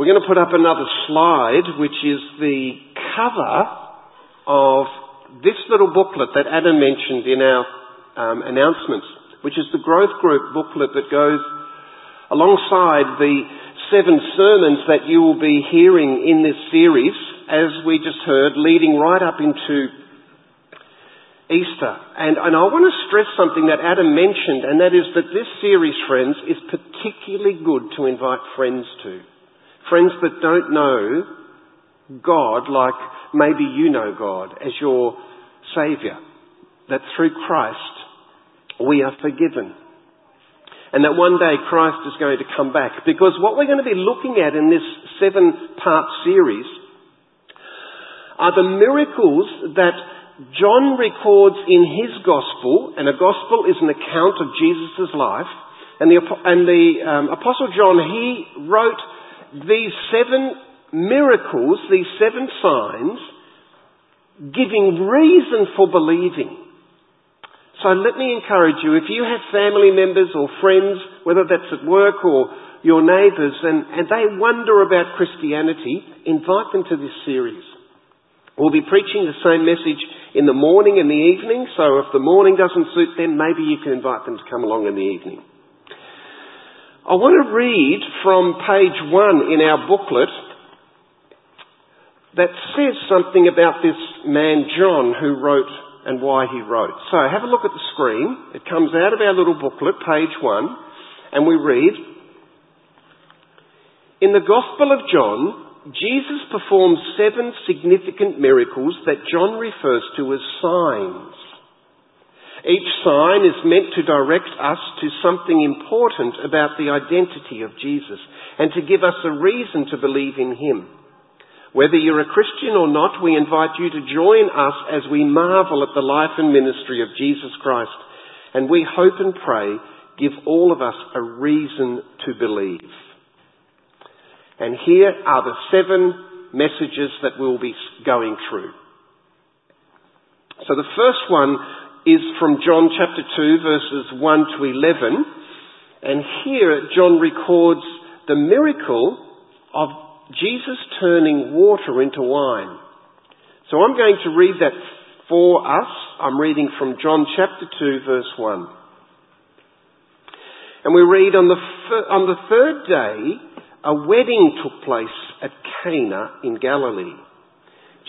We're going to put up another slide, which is the cover of this little booklet that Adam mentioned in our um, announcements, which is the growth group booklet that goes alongside the seven sermons that you will be hearing in this series, as we just heard, leading right up into Easter. And, and I want to stress something that Adam mentioned, and that is that this series, friends, is particularly good to invite friends to. Friends that don't know God like maybe you know God as your Saviour. That through Christ we are forgiven. And that one day Christ is going to come back. Because what we're going to be looking at in this seven part series are the miracles that John records in his gospel, and a gospel is an account of Jesus' life, and the, and the um, Apostle John, he wrote these seven miracles, these seven signs, giving reason for believing. So let me encourage you, if you have family members or friends, whether that's at work or your neighbours, and, and they wonder about Christianity, invite them to this series. We'll be preaching the same message in the morning and the evening, so if the morning doesn't suit them, maybe you can invite them to come along in the evening. I want to read from page one in our booklet that says something about this man John who wrote and why he wrote. So have a look at the screen. It comes out of our little booklet, page one, and we read, In the Gospel of John, Jesus performs seven significant miracles that John refers to as signs. Each sign is meant to direct us to something important about the identity of Jesus and to give us a reason to believe in Him. Whether you're a Christian or not, we invite you to join us as we marvel at the life and ministry of Jesus Christ. And we hope and pray give all of us a reason to believe. And here are the seven messages that we'll be going through. So the first one is from John chapter 2 verses 1 to 11. And here John records the miracle of Jesus turning water into wine. So I'm going to read that for us. I'm reading from John chapter 2 verse 1. And we read on the, on the third day, a wedding took place at Cana in Galilee.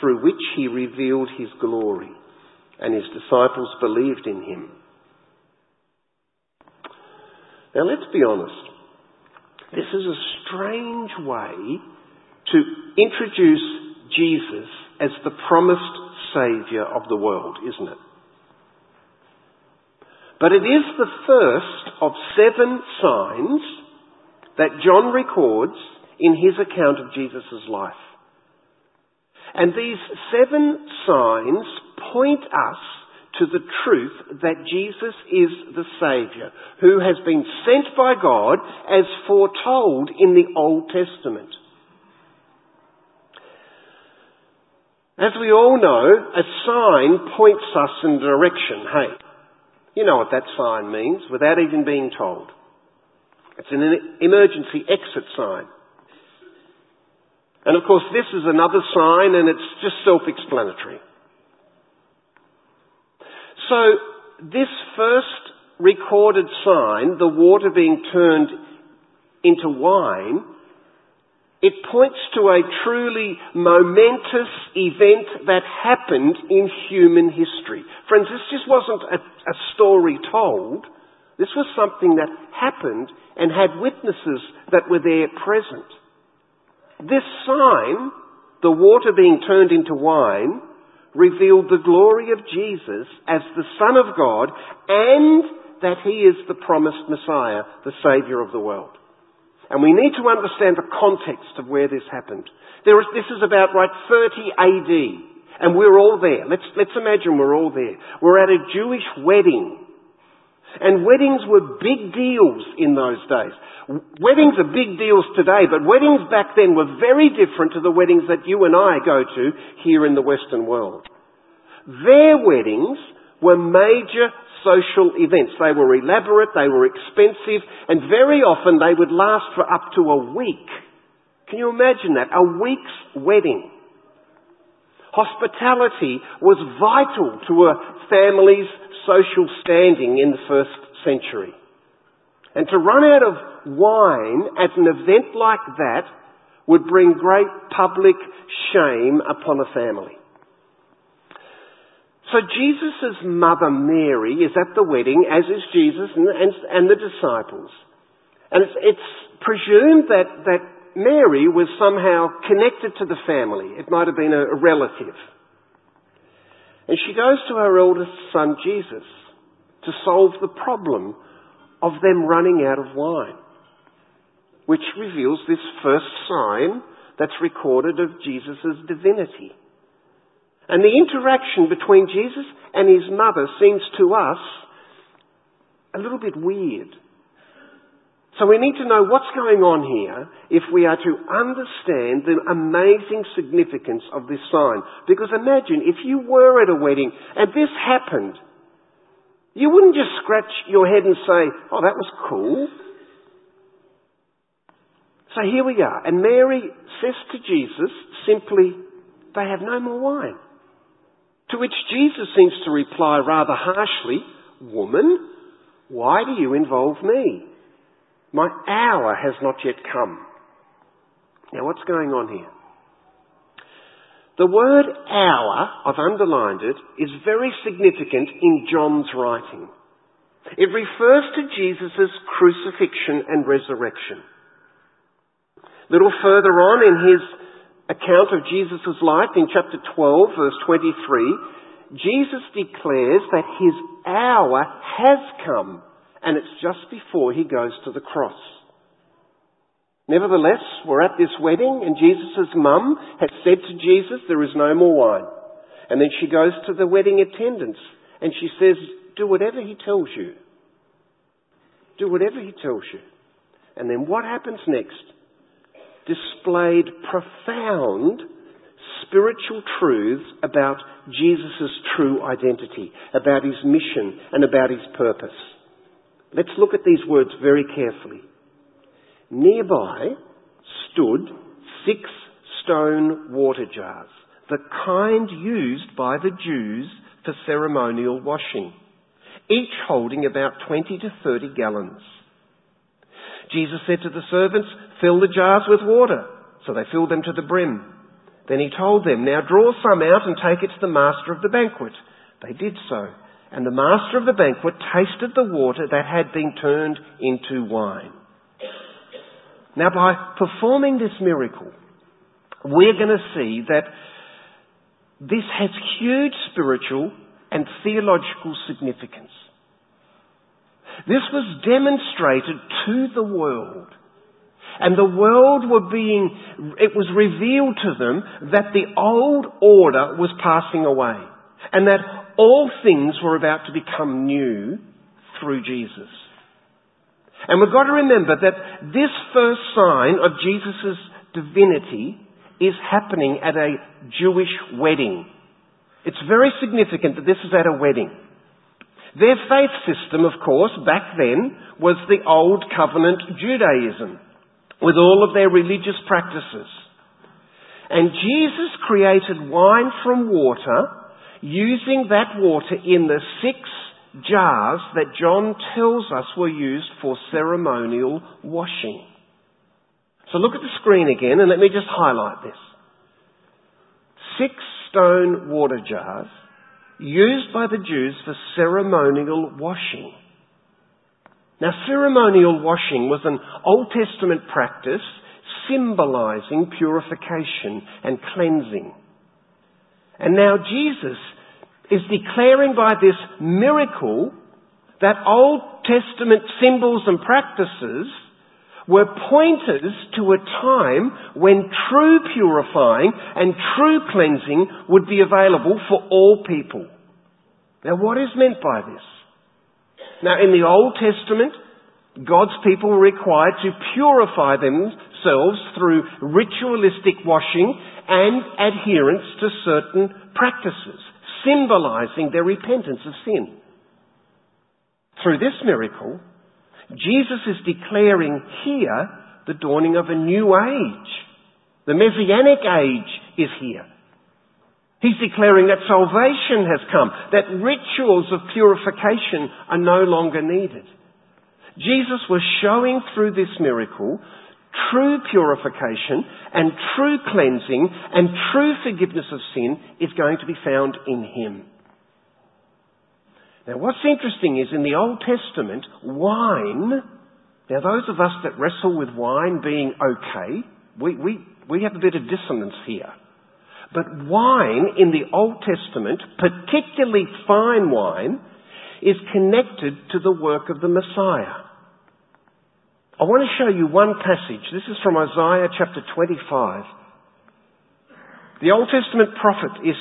through which he revealed his glory, and his disciples believed in him. Now let's be honest. This is a strange way to introduce Jesus as the promised Saviour of the world, isn't it? But it is the first of seven signs that John records in his account of Jesus' life. And these seven signs point us to the truth that Jesus is the Saviour, who has been sent by God as foretold in the Old Testament. As we all know, a sign points us in direction. Hey, you know what that sign means without even being told. It's an emergency exit sign. And of course, this is another sign, and it's just self-explanatory. So, this first recorded sign, the water being turned into wine, it points to a truly momentous event that happened in human history. Friends, this just wasn't a, a story told. This was something that happened and had witnesses that were there present. This sign, the water being turned into wine, revealed the glory of Jesus as the Son of God and that He is the promised Messiah, the Saviour of the world. And we need to understand the context of where this happened. Is, this is about right 30 AD, and we're all there. Let's, let's imagine we're all there. We're at a Jewish wedding. And weddings were big deals in those days. Weddings are big deals today, but weddings back then were very different to the weddings that you and I go to here in the Western world. Their weddings were major social events. They were elaborate, they were expensive, and very often they would last for up to a week. Can you imagine that? A week's wedding. Hospitality was vital to a family's social standing in the first century. And to run out of wine at an event like that would bring great public shame upon a family. So Jesus' mother Mary is at the wedding, as is Jesus and, and, and the disciples. And it's, it's presumed that, that Mary was somehow connected to the family. It might have been a, a relative. And she goes to her eldest son Jesus to solve the problem of them running out of wine, which reveals this first sign that's recorded of Jesus' divinity. And the interaction between Jesus and his mother seems to us a little bit weird. So we need to know what's going on here if we are to understand the amazing significance of this sign. Because imagine if you were at a wedding and this happened, you wouldn't just scratch your head and say, oh, that was cool. So here we are. And Mary says to Jesus simply, they have no more wine. To which Jesus seems to reply rather harshly, Woman, why do you involve me? My hour has not yet come. Now what's going on here? The word hour, I've underlined it, is very significant in John's writing. It refers to Jesus' crucifixion and resurrection. A little further on in his account of Jesus' life in chapter 12 verse 23, Jesus declares that his hour has come and it's just before he goes to the cross. Nevertheless, we're at this wedding and Jesus' mum has said to Jesus, there is no more wine. And then she goes to the wedding attendants and she says, do whatever he tells you. Do whatever he tells you. And then what happens next? Displayed profound spiritual truths about Jesus' true identity, about his mission and about his purpose. Let's look at these words very carefully. Nearby stood six stone water jars, the kind used by the Jews for ceremonial washing, each holding about 20 to 30 gallons. Jesus said to the servants, fill the jars with water. So they filled them to the brim. Then he told them, now draw some out and take it to the master of the banquet. They did so. And the master of the banquet tasted the water that had been turned into wine. Now, by performing this miracle, we're going to see that this has huge spiritual and theological significance. This was demonstrated to the world. And the world were being, it was revealed to them that the old order was passing away. And that all things were about to become new through Jesus. And we've got to remember that this first sign of Jesus' divinity is happening at a Jewish wedding. It's very significant that this is at a wedding. Their faith system, of course, back then was the Old Covenant Judaism with all of their religious practices. And Jesus created wine from water using that water in the six jars that John tells us were used for ceremonial washing. So look at the screen again and let me just highlight this. Six stone water jars used by the Jews for ceremonial washing. Now ceremonial washing was an Old Testament practice symbolizing purification and cleansing. And now Jesus is declaring by this miracle that Old Testament symbols and practices were pointers to a time when true purifying and true cleansing would be available for all people. Now what is meant by this? Now in the Old Testament, God's people were required to purify themselves through ritualistic washing and adherence to certain practices, symbolizing their repentance of sin. Through this miracle, Jesus is declaring here the dawning of a new age. The Messianic age is here. He's declaring that salvation has come, that rituals of purification are no longer needed. Jesus was showing through this miracle true purification and true cleansing and true forgiveness of sin is going to be found in Him. Now what's interesting is in the Old Testament, wine, now those of us that wrestle with wine being okay, we, we, we have a bit of dissonance here. But wine in the Old Testament, particularly fine wine, is connected to the work of the Messiah. I want to show you one passage. This is from Isaiah chapter 25. The Old Testament prophet is,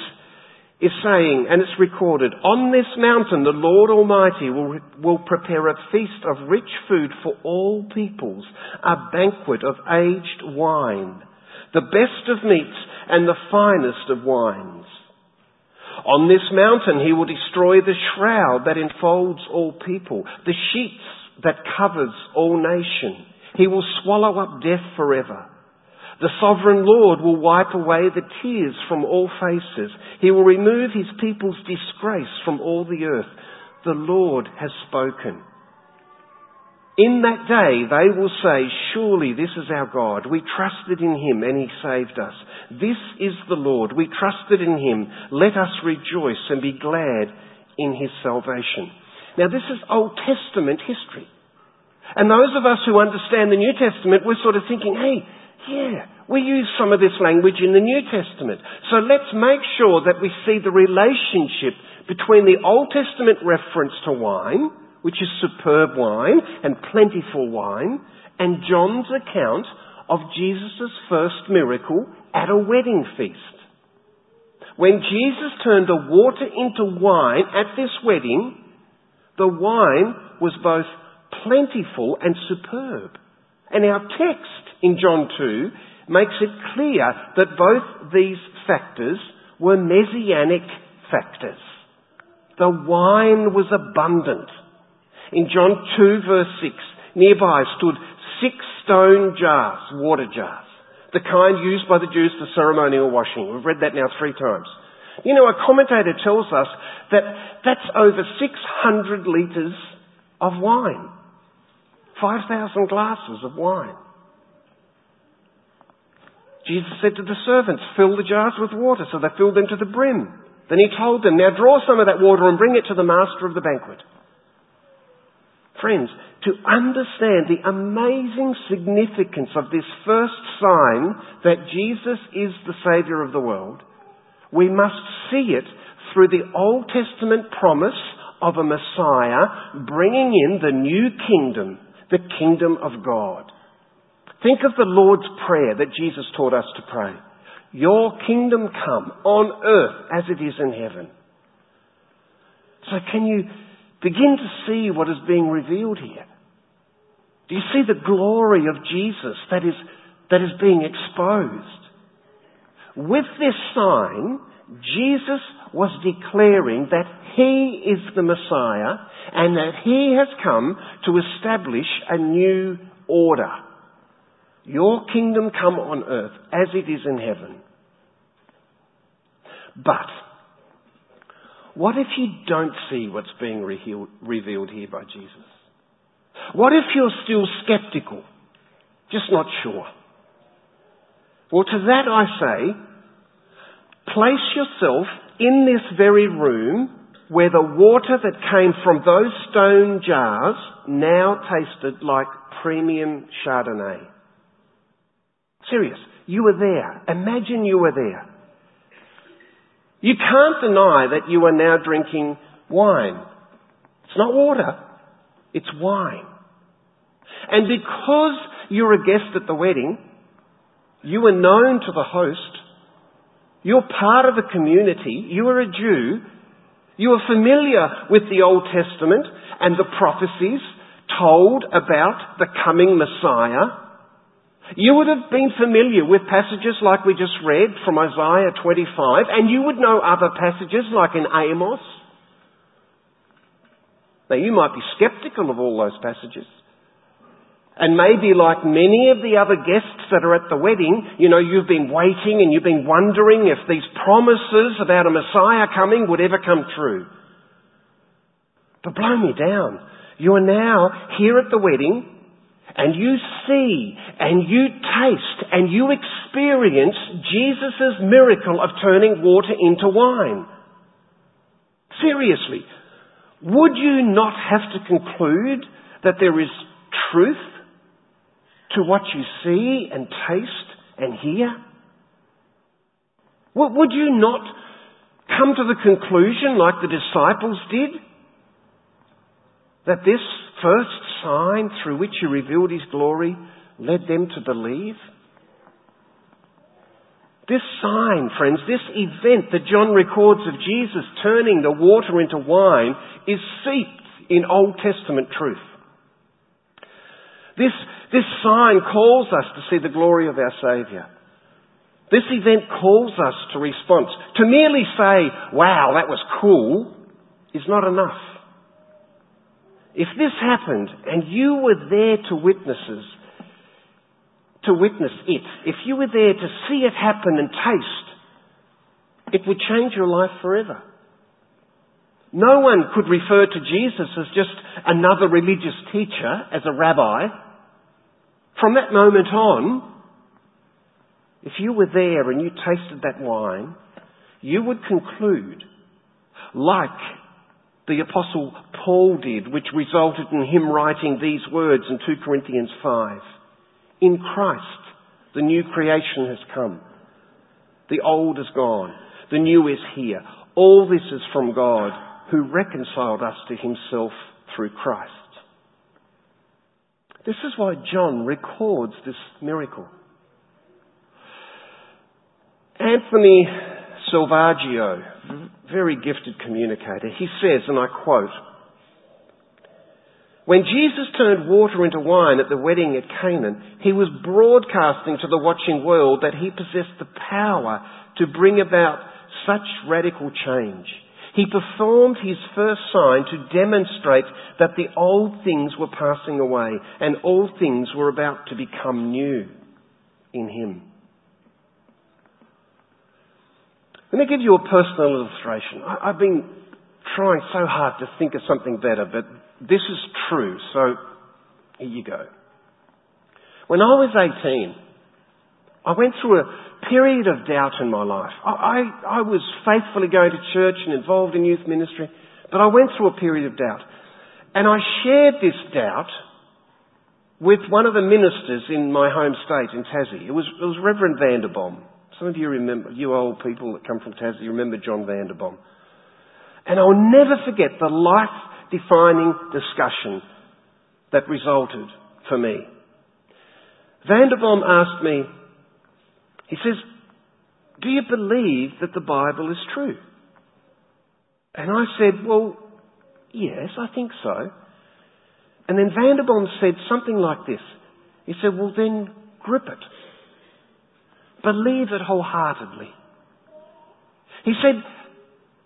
is saying, and it's recorded, On this mountain the Lord Almighty will, will prepare a feast of rich food for all peoples, a banquet of aged wine, the best of meats and the finest of wines. On this mountain he will destroy the shroud that enfolds all people, the sheets that covers all nation. He will swallow up death forever. The sovereign Lord will wipe away the tears from all faces. He will remove his people's disgrace from all the earth. The Lord has spoken. In that day they will say, surely this is our God. We trusted in him and he saved us. This is the Lord. We trusted in him. Let us rejoice and be glad in his salvation. Now this is Old Testament history. And those of us who understand the New Testament, we're sort of thinking, hey, yeah, we use some of this language in the New Testament. So let's make sure that we see the relationship between the Old Testament reference to wine, which is superb wine and plentiful wine, and John's account of Jesus' first miracle at a wedding feast. When Jesus turned the water into wine at this wedding, the wine was both plentiful and superb. And our text in John 2 makes it clear that both these factors were messianic factors. The wine was abundant. In John 2 verse 6, nearby stood six stone jars, water jars, the kind used by the Jews for ceremonial washing. We've read that now three times. You know, a commentator tells us that that's over 600 litres of wine. 5,000 glasses of wine. Jesus said to the servants, fill the jars with water. So they filled them to the brim. Then he told them, now draw some of that water and bring it to the master of the banquet. Friends, to understand the amazing significance of this first sign that Jesus is the Saviour of the world, we must see it through the Old Testament promise of a Messiah bringing in the new kingdom, the kingdom of God. Think of the Lord's Prayer that Jesus taught us to pray. Your kingdom come on earth as it is in heaven. So can you begin to see what is being revealed here? Do you see the glory of Jesus that is, that is being exposed? With this sign, Jesus was declaring that He is the Messiah and that He has come to establish a new order. Your kingdom come on earth as it is in heaven. But, what if you don't see what's being revealed here by Jesus? What if you're still skeptical? Just not sure? Well, to that I say, place yourself in this very room where the water that came from those stone jars now tasted like premium Chardonnay. Serious. You were there. Imagine you were there. You can't deny that you are now drinking wine. It's not water. It's wine. And because you're a guest at the wedding, you were known to the host, you're part of the community, you are a Jew, you are familiar with the Old Testament and the prophecies told about the coming Messiah. You would have been familiar with passages like we just read from Isaiah 25, and you would know other passages like in Amos. Now you might be skeptical of all those passages. And maybe like many of the other guests that are at the wedding, you know, you've been waiting and you've been wondering if these promises about a Messiah coming would ever come true. But blow me down. You are now here at the wedding and you see and you taste and you experience Jesus' miracle of turning water into wine. Seriously, would you not have to conclude that there is truth to what you see and taste and hear? Would you not come to the conclusion, like the disciples did, that this first sign through which he revealed his glory led them to believe? This sign, friends, this event that John records of Jesus turning the water into wine is seeped in Old Testament truth. This, this sign calls us to see the glory of our Saviour. This event calls us to response. To merely say, wow, that was cool, is not enough. If this happened and you were there to witnesses, to witness it, if you were there to see it happen and taste, it would change your life forever. No one could refer to Jesus as just another religious teacher, as a rabbi. From that moment on, if you were there and you tasted that wine, you would conclude, like the Apostle Paul did, which resulted in him writing these words in 2 Corinthians 5. In Christ, the new creation has come. The old is gone. The new is here. All this is from God, who reconciled us to himself through Christ. This is why John records this miracle. Anthony Salvaggio, very gifted communicator, he says, and I quote, when Jesus turned water into wine at the wedding at Canaan, he was broadcasting to the watching world that he possessed the power to bring about such radical change. He performed his first sign to demonstrate that the old things were passing away and all things were about to become new in him. Let me give you a personal illustration. I, have been trying so hard to think of something better, but this is true, so here you go. When I was 18, I went through a period of doubt in my life. I, I, I was faithfully going to church and involved in youth ministry, but I went through a period of doubt. And I shared this doubt with one of the ministers in my home state in Tassie. It was, it was Reverend Vanderbom. Some of you remember, you old people that come from Tassie, remember John Vanderbom. And I'll never forget the life-defining discussion that resulted for me. Vanderbom asked me, he says, Do you believe that the Bible is true? And I said, Well, yes, I think so. And then Vanderboom said something like this. He said, Well, then grip it. Believe it wholeheartedly. He said,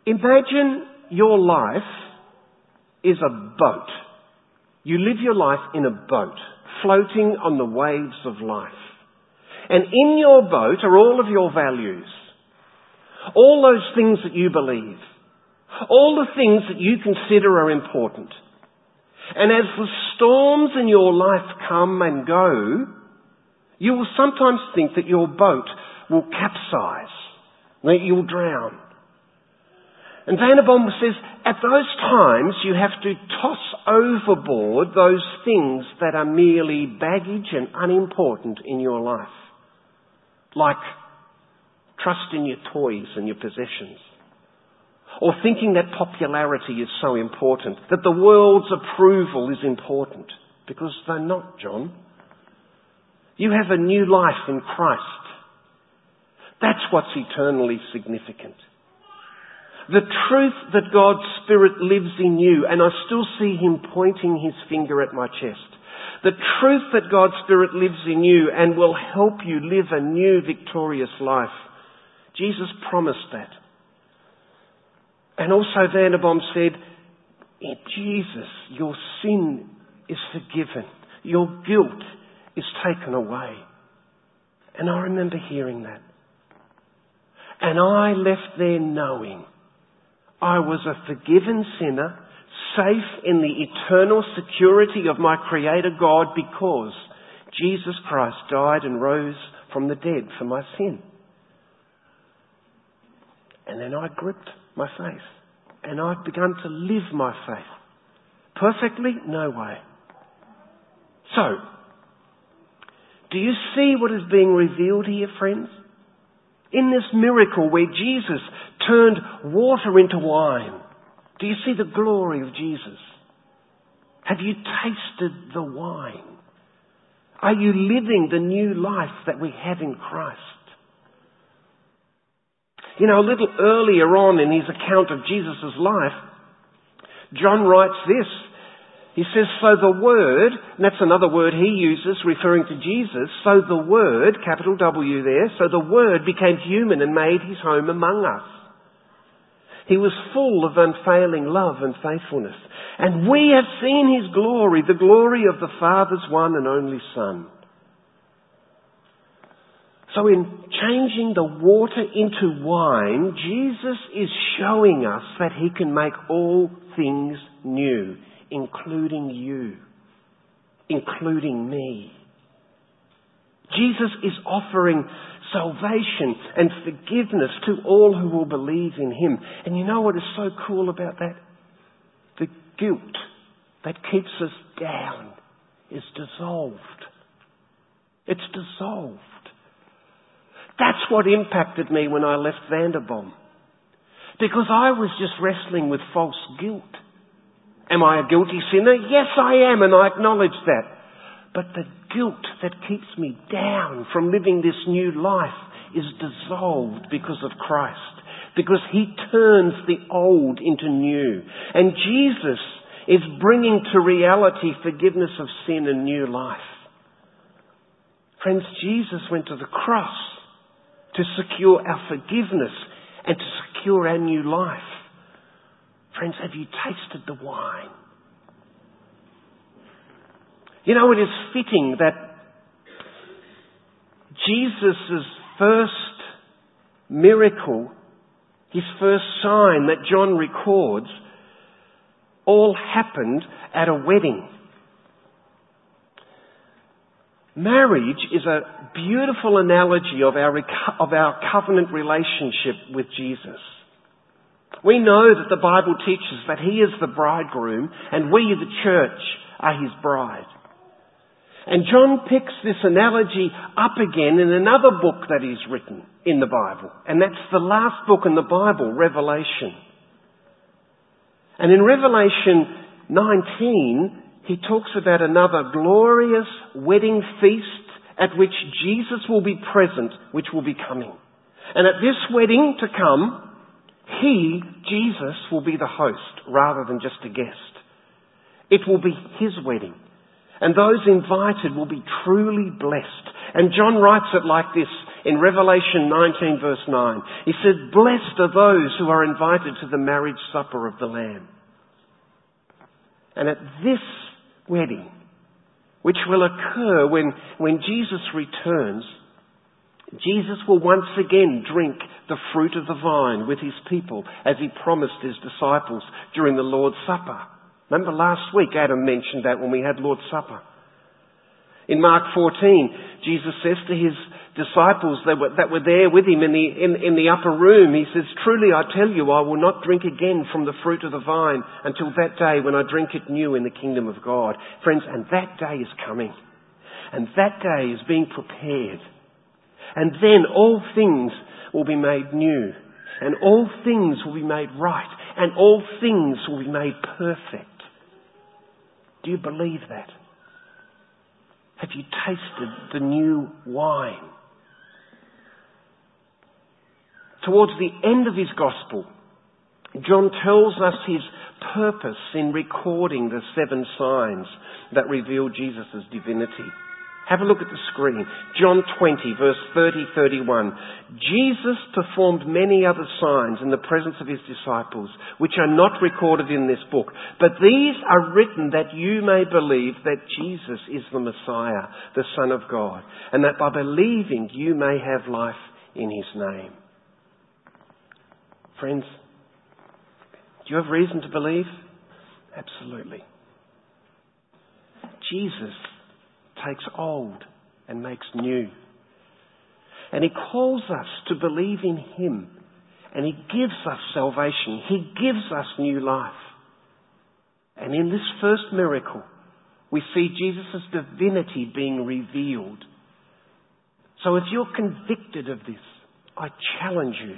imagine your life is a boat. You live your life in a boat, floating on the waves of life. And in your boat are all of your values. All those things that you believe. All the things that you consider are important. And as the storms in your life come and go, you will sometimes think that your boat will capsize, that you'll drown. And Vanderboom says, at those times you have to toss overboard those things that are merely baggage and unimportant in your life. Like trust in your toys and your possessions. Or thinking that popularity is so important, that the world's approval is important. Because they're not, John. You have a new life in Christ. That's what's eternally significant. The truth that God's Spirit lives in you, and I still see Him pointing His finger at my chest. The truth that God's Spirit lives in you and will help you live a new victorious life. Jesus promised that. And also Vanderboom said, in Jesus, your sin is forgiven. Your guilt is taken away. And I remember hearing that. And I left there knowing I was a forgiven sinner, safe in the eternal security of my Creator God because Jesus Christ died and rose from the dead for my sin. And then I gripped my faith and I've begun to live my faith. Perfectly? No way. So, do you see what is being revealed here, friends? In this miracle where Jesus turned water into wine, do you see the glory of Jesus? Have you tasted the wine? Are you living the new life that we have in Christ? You know, a little earlier on in his account of Jesus' life, John writes this he says, so the Word, and that's another word he uses referring to Jesus, so the Word, capital W there, so the Word became human and made his home among us. He was full of unfailing love and faithfulness. And we have seen his glory, the glory of the Father's one and only Son. So in changing the water into wine, Jesus is showing us that he can make all things new including you, including me. Jesus is offering salvation and forgiveness to all who will believe in Him. And you know what is so cool about that? The guilt that keeps us down is dissolved. It's dissolved. That's what impacted me when I left Vanderbom. Because I was just wrestling with false guilt. Am I a guilty sinner? Yes, I am, and I acknowledge that. But the guilt that keeps me down from living this new life is dissolved because of Christ. Because He turns the old into new. And Jesus is bringing to reality forgiveness of sin and new life. Friends, Jesus went to the cross to secure our forgiveness and to secure our new life. Friends, have you tasted the wine? You know, it is fitting that Jesus' first miracle, his first sign that John records, all happened at a wedding. Marriage is a beautiful analogy of our, of our covenant relationship with Jesus. We know that the Bible teaches that He is the bridegroom and we, the church, are His bride. And John picks this analogy up again in another book that he's written in the Bible. And that's the last book in the Bible, Revelation. And in Revelation 19, he talks about another glorious wedding feast at which Jesus will be present, which will be coming. And at this wedding to come, he, Jesus, will be the host rather than just a guest. It will be his wedding. And those invited will be truly blessed. And John writes it like this In Revelation 19 verse 9, he said, Blessed are those who are invited to the marriage supper of the Lamb. And at this wedding, which will occur when, when Jesus returns, Jesus will once again drink the fruit of the vine with his people as he promised his disciples during the Lord's Supper. Remember last week Adam mentioned that when we had Lord's Supper. In Mark 14, Jesus says to his disciples that were, that were there with him in the, in, in the upper room, he says, Truly I tell you, I will not drink again from the fruit of the vine until that day when I drink it new in the kingdom of God. Friends, and that day is coming. And that day is being prepared. And then all things will be made new. And all things will be made right. And all things will be made perfect. Do you believe that? Have you tasted the new wine? Towards the end of his gospel, John tells us his purpose in recording the seven signs that reveal Jesus' divinity. Have a look at the screen. John 20 verse 30, 31. Jesus performed many other signs in the presence of his disciples, which are not recorded in this book. But these are written that you may believe that Jesus is the Messiah, the Son of God, and that by believing you may have life in his name. Friends, do you have reason to believe? Absolutely. Jesus takes old and makes new. And He calls us to believe in Him. And He gives us salvation. He gives us new life. And in this first miracle, we see Jesus' divinity being revealed. So if you're convicted of this, I challenge you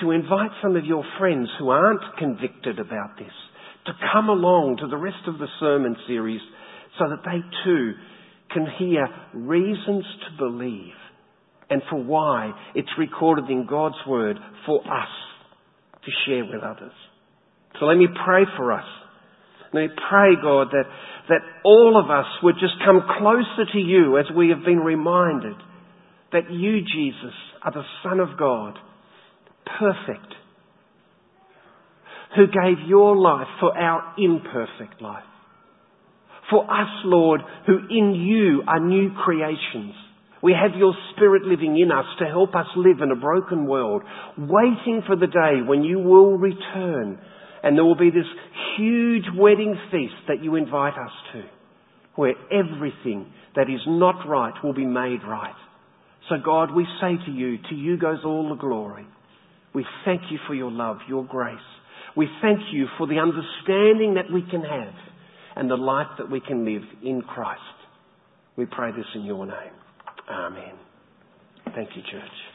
to invite some of your friends who aren't convicted about this to come along to the rest of the sermon series so that they too can hear reasons to believe and for why it's recorded in God's Word for us to share with others. So let me pray for us. Let me pray, God, that, that all of us would just come closer to you as we have been reminded that you, Jesus, are the Son of God, perfect, who gave your life for our imperfect life for us, Lord, who in you are new creations. We have your Spirit living in us to help us live in a broken world, waiting for the day when you will return and there will be this huge wedding feast that you invite us to, where everything that is not right will be made right. So God, we say to you, to you goes all the glory. We thank you for your love, your grace. We thank you for the understanding that we can have and the life that we can live in Christ. We pray this in your name. Amen. Thank you, church.